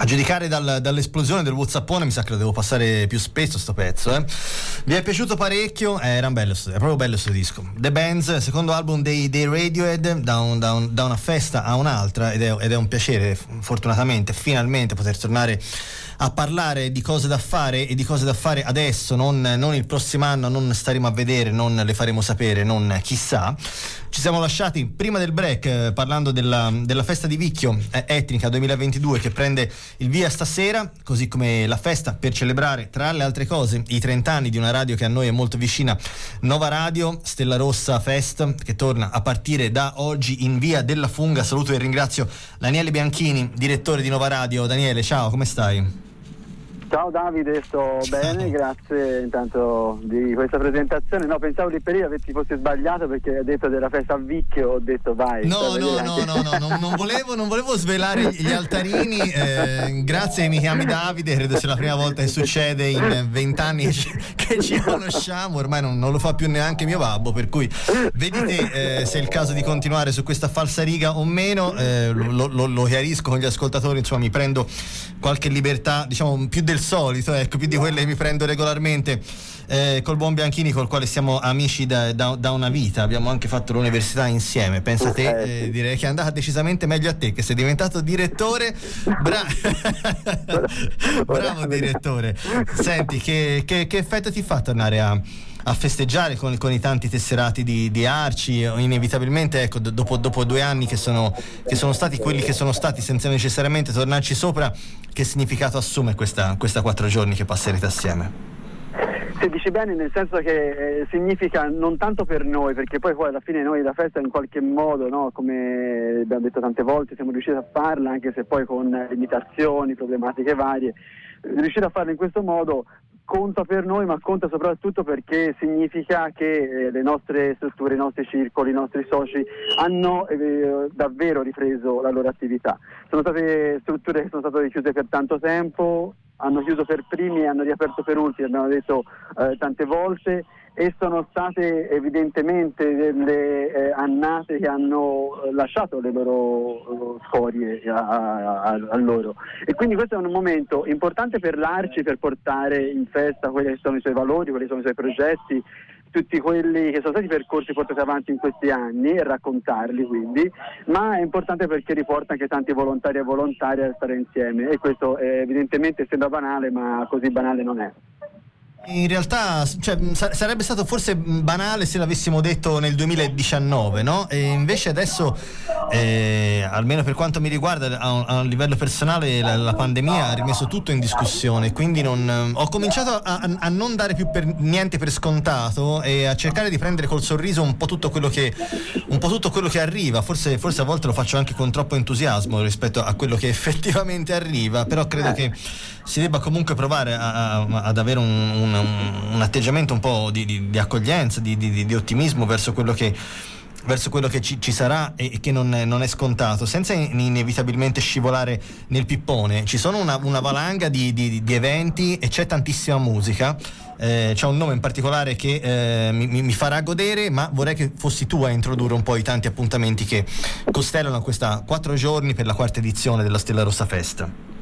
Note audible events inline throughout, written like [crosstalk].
A giudicare dal, dall'esplosione del Whatsappone mi sa che lo devo passare più spesso sto pezzo. Eh. Vi è piaciuto parecchio? Eh, era bello, è proprio bello questo disco. The Bands, secondo album dei, dei Radiohead, da, un, da, un, da, una festa a un'altra ed è, ed è un piacere, fortunatamente, finalmente poter tornare a parlare di cose da fare e di cose da fare adesso, non, non, il prossimo anno, non staremo a vedere, non le faremo sapere, non chissà. Ci siamo lasciati prima del break eh, parlando della, della, festa di Vicchio eh, Etnica 2022 che prende il via stasera, così come la festa per celebrare tra le altre cose i 30 anni di una radio che a noi è molto vicina, Nova Radio, Stella Rossa Fest, che torna a partire da oggi in via della Funga. Saluto e ringrazio Daniele Bianchini, direttore di Nova Radio. Daniele, ciao, come stai? Ciao Davide, sto bene, grazie intanto di questa presentazione. No, pensavo di per lì ti fosse sbagliato perché hai detto della festa a Vicchio, ho detto vai. No, no, no, no, no, no, non, volevo, non volevo svelare gli altarini. Eh, grazie, mi chiami Davide, credo sia la prima volta che succede in vent'anni che ci conosciamo, ormai non, non, lo fa più neanche mio babbo, per cui vedete eh, se è il caso di continuare su questa falsa riga o meno, eh, lo, lo, lo chiarisco con gli ascoltatori, insomma mi prendo qualche libertà, diciamo più del solito, ecco, più di quelle che mi prendo regolarmente eh, col buon Bianchini, col quale siamo amici da, da, da, una vita. Abbiamo anche fatto l'università insieme. Pensa te, eh, eh direi che è andata decisamente meglio a te, che sei diventato direttore. Bra- [laughs] Bravo direttore. Senti, che, che, che effetto ti fa tornare a a festeggiare con, con, i tanti tesserati di, di Arci, inevitabilmente ecco, dopo, dopo, due anni che sono, che sono, stati quelli che sono stati senza necessariamente tornarci sopra, che significato assume questa, questa quattro giorni che passerete assieme? Se dici bene, nel senso che eh, significa non tanto per noi, perché poi, poi alla fine noi la festa in qualche modo, no, come abbiamo detto tante volte, siamo riusciti a farla, anche se poi con limitazioni, problematiche varie, riuscire a farla in questo modo conta per noi, ma conta soprattutto perché significa che eh, le nostre strutture, i nostri circoli, i nostri soci hanno eh, davvero ripreso la loro attività. Sono state strutture che sono state chiuse per tanto tempo, hanno chiuso per primi e hanno riaperto per ultimi, abbiamo detto eh, tante volte. E sono state evidentemente delle eh, annate che hanno eh, lasciato le loro scorie a, a, a, a, loro. E quindi questo è un momento importante per l'Arci per portare in festa quelli che sono i suoi valori, quelli che sono i suoi progetti tutti quelli che sono stati percorsi portati avanti in questi anni e raccontarli quindi, ma è importante perché riporta anche tanti volontari e volontarie a stare insieme e questo eh, evidentemente sembra banale ma così banale non è. In realtà cioè, sarebbe stato forse banale se l'avessimo detto nel 2019, no? E invece adesso, eh, almeno per quanto mi riguarda, a, a livello personale la, la, pandemia ha rimesso tutto in discussione, quindi non, ho cominciato a, a, non dare più per, niente per scontato e a cercare di prendere col sorriso un po' tutto quello che, po tutto quello che arriva. Forse, forse, a volte lo faccio anche con troppo entusiasmo rispetto a quello che [laughs] effettivamente arriva, però credo che si debba comunque provare ad avere un, un un, un, atteggiamento un po' di, di, di accoglienza, di, di, ottimismo verso quello che verso quello che ci, ci sarà e che non, non, è scontato, senza inevitabilmente scivolare nel pippone. Ci sono una, una valanga di, di, di, eventi e c'è tantissima musica. Eh, c'è un nome in particolare che eh, mi, mi, farà godere, ma vorrei che fossi tu a introdurre un po' i tanti appuntamenti che costellano questa quattro giorni per la quarta edizione della Stella Rossa Festa.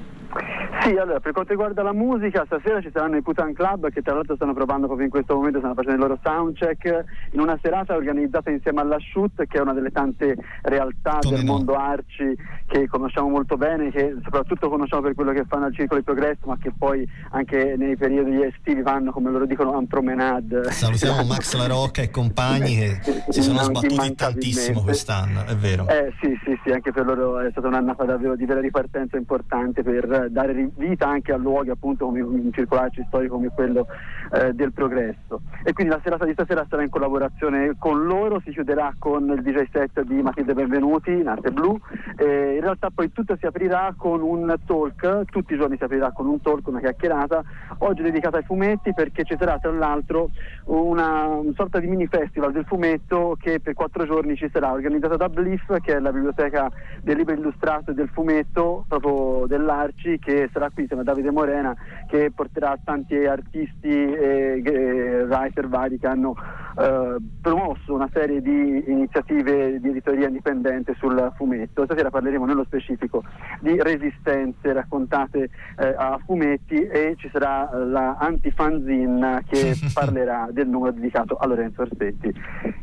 Sì, allora per quanto riguarda la musica, stasera ci saranno i Putan Club che tra l'altro stanno provando proprio in questo momento, stanno facendo il loro soundcheck in una serata organizzata insieme alla Shoot, che è una delle tante realtà Come del no. mondo arci che conosciamo molto bene, che soprattutto conosciamo per quello che fanno al Circolo di Progresso, ma che poi anche nei periodi estivi vanno, come loro dicono, en promenade. Salutiamo Max La Rocca e compagni che [laughs] si sono sbattuti tantissimo quest'anno, è vero. Eh, sì, sì, sì, anche per loro è stata un'annata davvero di vera ripartenza importante per dare vita anche a luoghi appunto come un circolarci storico come quello eh, del progresso. E quindi la serata di stasera sarà in collaborazione con loro, si chiuderà con il DJ set di Matilde Benvenuti in arte blu. E in realtà poi tutto si aprirà con un talk, tutti i giorni si aprirà con un talk, una chiacchierata, oggi dedicata ai fumetti perché ci sarà tra l'altro una, una sorta di mini festival del fumetto che per quattro giorni ci sarà organizzata da Bliff che è la biblioteca del libro illustrato e del fumetto proprio dell'Arci che sarà qui insieme a Davide Morena che porterà tanti artisti e, e writer vari che hanno eh, promosso una serie di iniziative di editoria indipendente sul fumetto. Stasera parleremo nello specifico di resistenze raccontate eh, a fumetti e ci sarà la antifanzin che [laughs] parlerà del numero dedicato a Lorenzo Orsetti,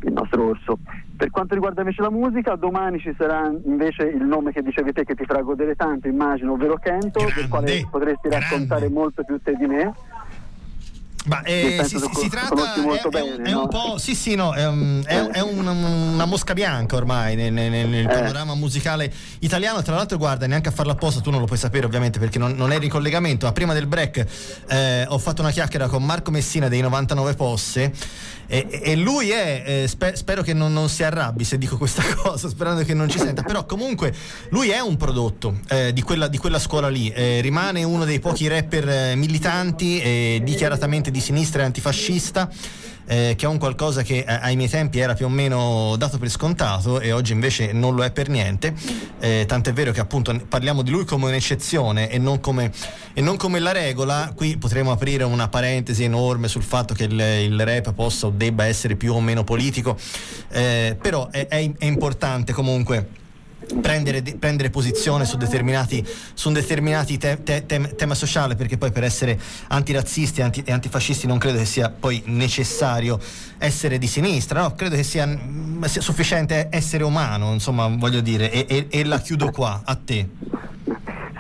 il nostro orso. Per quanto riguarda invece la musica, domani ci sarà invece il nome che dicevi te che ti farà godere tanto, immagino, ovvero Kento, grande, del quale potresti raccontare grande. molto più te di me. Ma eh, si, si, si, tratta è, bene, è, no? un po' sì sì no è, un, è, è un, una mosca bianca ormai nel, nel, nel eh. panorama musicale italiano tra l'altro guarda neanche a farla apposta tu non lo puoi sapere ovviamente perché non, non eri in collegamento ma prima del break eh, ho fatto una chiacchiera con Marco Messina dei 99 Posse e, e lui è eh, spe, spero che non, non, si arrabbi se dico questa [laughs] cosa sperando che non ci senta però comunque lui è un prodotto eh, di quella, di, quella, scuola lì eh, rimane uno dei pochi rapper militanti e dichiaratamente di sinistra e antifascista. Eh, che è un qualcosa che eh, ai miei tempi era più o meno dato per scontato e oggi invece non lo è per niente. Eh, tant'è vero che appunto parliamo di lui come un'eccezione e non come, e non come la regola. Qui potremo aprire una parentesi enorme sul fatto che il, il rap possa o debba essere più o meno politico, eh, però è, è, è importante comunque prendere, prendere posizione su determinati, su determinati te, te, te, tema sociale perché poi per essere antirazzisti anti, e antifascisti non credo che sia poi necessario essere di sinistra no? credo che sia, sia sufficiente essere umano insomma voglio dire e, e, e la chiudo qua a te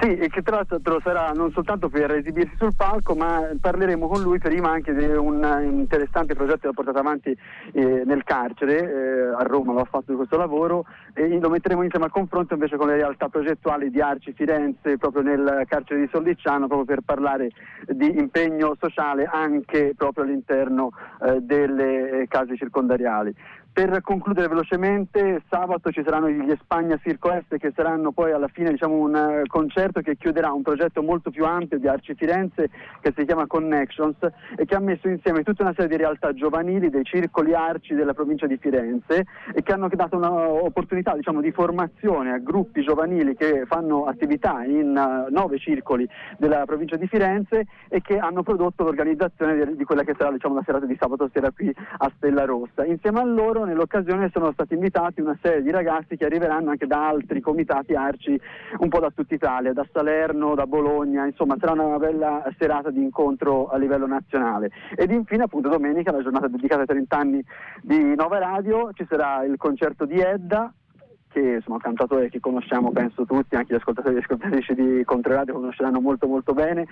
sì, e che tra l'altro sarà non soltanto per esibirsi sul palco, ma parleremo con lui prima anche di un interessante progetto che ha portato avanti eh, nel carcere, eh, a Roma lo ha fatto questo lavoro, e lo metteremo insieme al confronto invece con le realtà progettuali di Arci Firenze, proprio nel carcere di Soldicciano, proprio per parlare di impegno sociale anche proprio all'interno eh, delle case circondariali. Per concludere velocemente, sabato ci saranno gli Espagna Circo Est che saranno poi alla fine diciamo, un uh, concerto che chiuderà un progetto molto più ampio di Arci Firenze che si chiama Connections e che ha messo insieme tutta una serie di realtà giovanili dei circoli arci della provincia di Firenze e che hanno dato un'opportunità diciamo, di formazione a gruppi giovanili che fanno attività in uh, nove circoli della provincia di Firenze e che hanno prodotto l'organizzazione di, di quella che sarà diciamo, la serata di sabato sera qui a Stella Rossa. Insieme a loro nell'occasione sono stati invitati una serie di ragazzi che arriveranno anche da altri comitati arci un po' da tutta Italia, da Salerno, da Bologna, insomma sarà una bella serata di incontro a livello nazionale. Ed infine appunto domenica, la giornata dedicata ai 30 anni di Nova Radio, ci sarà il concerto di Edda che insomma, cantatore che conosciamo penso tutti, anche gli ascoltatori e ascoltatrici di Controradio conosceranno molto molto bene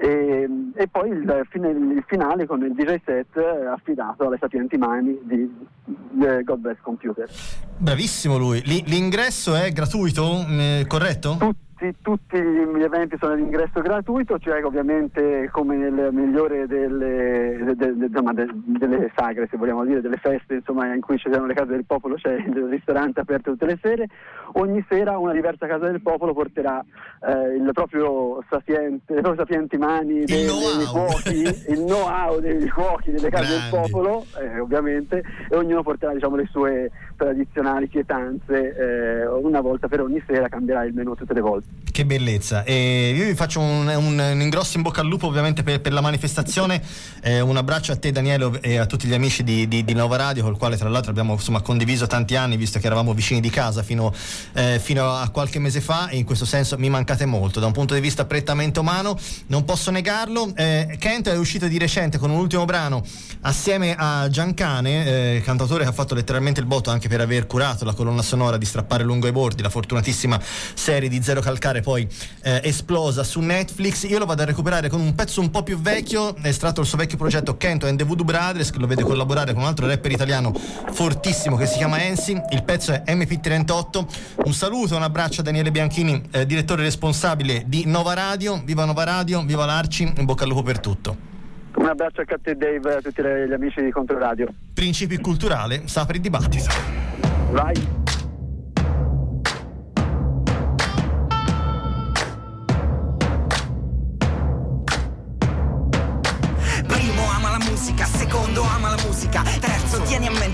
e, e poi il, il, finale con il DJ set affidato alle sapienti mani di, di God Bless Computer. Bravissimo lui, l'ingresso è gratuito, eh, corretto? Tutti tutti, gli eventi sono ad ingresso gratuito, cioè ovviamente come nel migliore delle, de, de, de, de, delle sagre, se vogliamo dire, delle feste insomma, in cui ci sono le case del popolo, c'è il ristorante aperto tutte le sere, ogni sera una diversa casa del popolo porterà eh, il proprio sapiente, le proprie sapienti mani dei, dei cuochi, il know-how dei cuochi delle case Grandi. del popolo, eh, ovviamente, e ognuno porterà diciamo, le sue tradizionali pietanze, eh, una volta per ogni sera cambierà il menù tutte le volte. Che bellezza. E io vi faccio un, un, un, ingrosso in bocca al lupo ovviamente per, per la manifestazione. Eh, un abbraccio a te Daniele e a tutti gli amici di, di, di Nova Radio, col quale tra l'altro abbiamo insomma, condiviso tanti anni, visto che eravamo vicini di casa fino, eh, fino, a qualche mese fa e in questo senso mi mancate molto. Da un punto di vista prettamente umano non posso negarlo. Eh, Kent è uscito di recente con un ultimo brano assieme a Giancane, eh, cantatore che ha fatto letteralmente il botto anche per aver curato la colonna sonora di Strappare lungo i bordi, la fortunatissima serie di Zero Calcare poi eh, esplosa su Netflix. Io lo vado a recuperare con un pezzo un po' più vecchio, estratto dal suo vecchio progetto Kento and the Voodoo Brothers, che lo vede collaborare con un altro rapper italiano fortissimo che si chiama Ensi. Il pezzo è MP38. Un saluto, un abbraccio a Daniele Bianchini, eh, direttore responsabile di Nova Radio. Viva Nova Radio, viva l'Arci, in bocca al lupo per tutto. Un abbraccio a Cat Dave e a tutti gli amici di Controradio. Principi culturale, sapri il dibattito. Vai.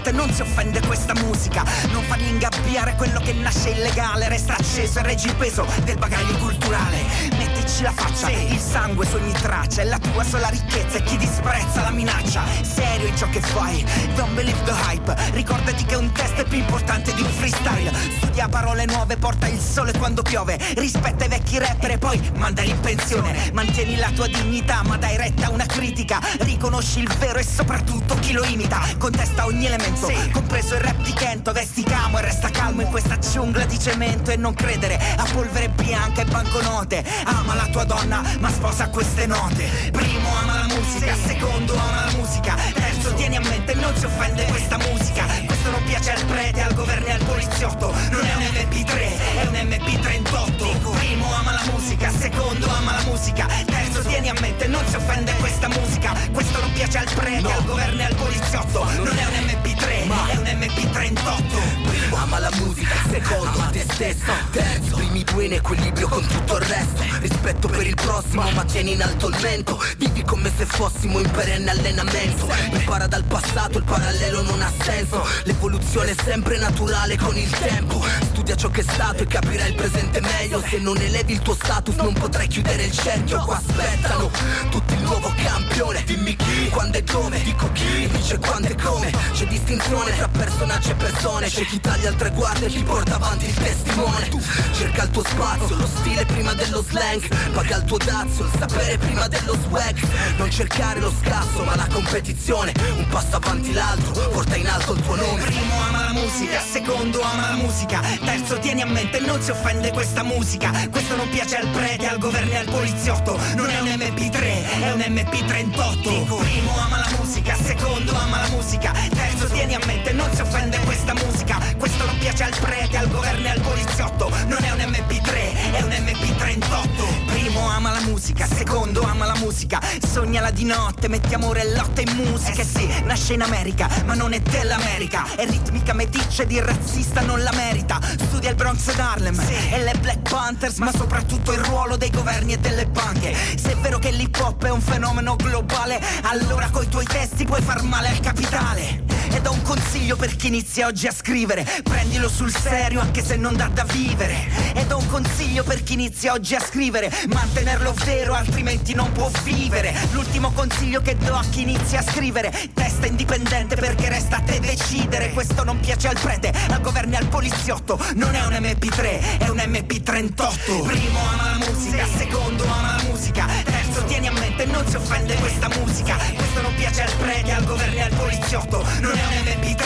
Mente non si offende questa musica, non fargli ingabbiare quello che nasce illegale, resta acceso e reggi il peso del bagaglio culturale, mettici la faccia sì. Il sangue su ogni traccia È la tua sola ricchezza E chi disprezza la minaccia. Serio in ciò che fai Don't believe the hype. Ricordati che un test è più importante di un freestyle. Studia parole nuove Porta il sole quando piove. Rispetta i vecchi rapper E poi mandali in pensione Mantieni la tua dignità Ma dai retta a una critica. Riconosci il vero E soprattutto chi lo imita. Contesta ogni elemento sì. Compreso il rap di Kento Vesti camo e resta calmo in questa giungla di cemento E non credere a polvere bianca e banconote. Ama la tua donna ma sposa queste note. Primo ama la musica, secondo ama la musica Terzo tieni a mente non si offende questa musica. Questo non piace al prete, al governo e al poliziotto. Non è un MP3, è un MP38 Primo ama la musica, secondo ama la musica Terzo tieni a mente non si offende questa musica. Questo piace al prete, no. al governo e al poliziotto. Non è un MP3, ma è un MP38 Primo. Ama la musica, secondo ama te stesso. Terzo. Primi due in equilibrio con tutto il resto. Rispetto per il prossimo ma tieni in alto il mento Vivi come se fossimo in perenne allenamento. Impara dal passato, il parallelo non ha senso. L'evoluzione è sempre naturale con il tempo. Studia ciò che è stato e capirai il presente meglio. Se non elevi il tuo status non potrai chiudere il cerchio. Qua aspettano tutti il nuovo campione. Dimmi chi, quando e dove, dico chi, dice quando e come. C'è distinzione tra personaggi e persone. C'è chi taglia al traguardo e chi porta avanti il testimone. Tu cerca il tuo spazio, lo stile prima dello slang. Paga il tuo dazio, il sapere prima dello swag. Non cercare lo scasso ma la competizione. Un passo avanti l'altro, porta in alto il tuo nome. Primo ama la musica, secondo ama la musica. Terzo tieni a mente non si offende questa musica. Questo non piace al prete, al governo e al poliziotto. Non è un MP3, è un MP38 Primo ama la musica, secondo ama la musica Terzo tieni a mente non si offende questa musica. Questo non piace al prete, al governo e al poliziotto. Non è un MP3, è un MP38 Primo ama la musica, secondo ama la musica. Sognala di notte, metti amore e lotta in musica. Eh sì, nasce in America, ma non è dell'America. È ritmica meticcia di razzista non la merita. Studia il Bronx ed Harlem sì. e le Black Panthers Ma soprattutto il ruolo dei governi e delle banche. Se è vero che l'hip hop è un fenomeno globale Allora coi tuoi testi puoi far male al capitale. Ed ho consiglio per chi inizia oggi a scrivere. Prendilo sul serio anche se non dà da vivere. Ed ho un consiglio per chi inizia oggi a scrivere. Mantenerlo vero altrimenti non può vivere. L'ultimo consiglio che do a chi inizia a scrivere. Testa indipendente perché resta a te decidere. Questo non piace al prete, al governo e al poliziotto. Non è un MP3, è un MP38 Primo ama la musica, secondo ama la musica. Terzo tieni a mente non si offende questa musica. Questo non piace al prete, al governo e al poliziotto. Non è un MP3,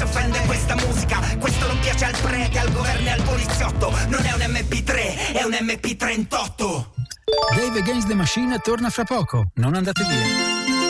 si offende questa musica. Questo non piace al prete, al governo e al poliziotto. Non è un MP3, è un MP38 Dave Against the Machine torna fra poco, non andate via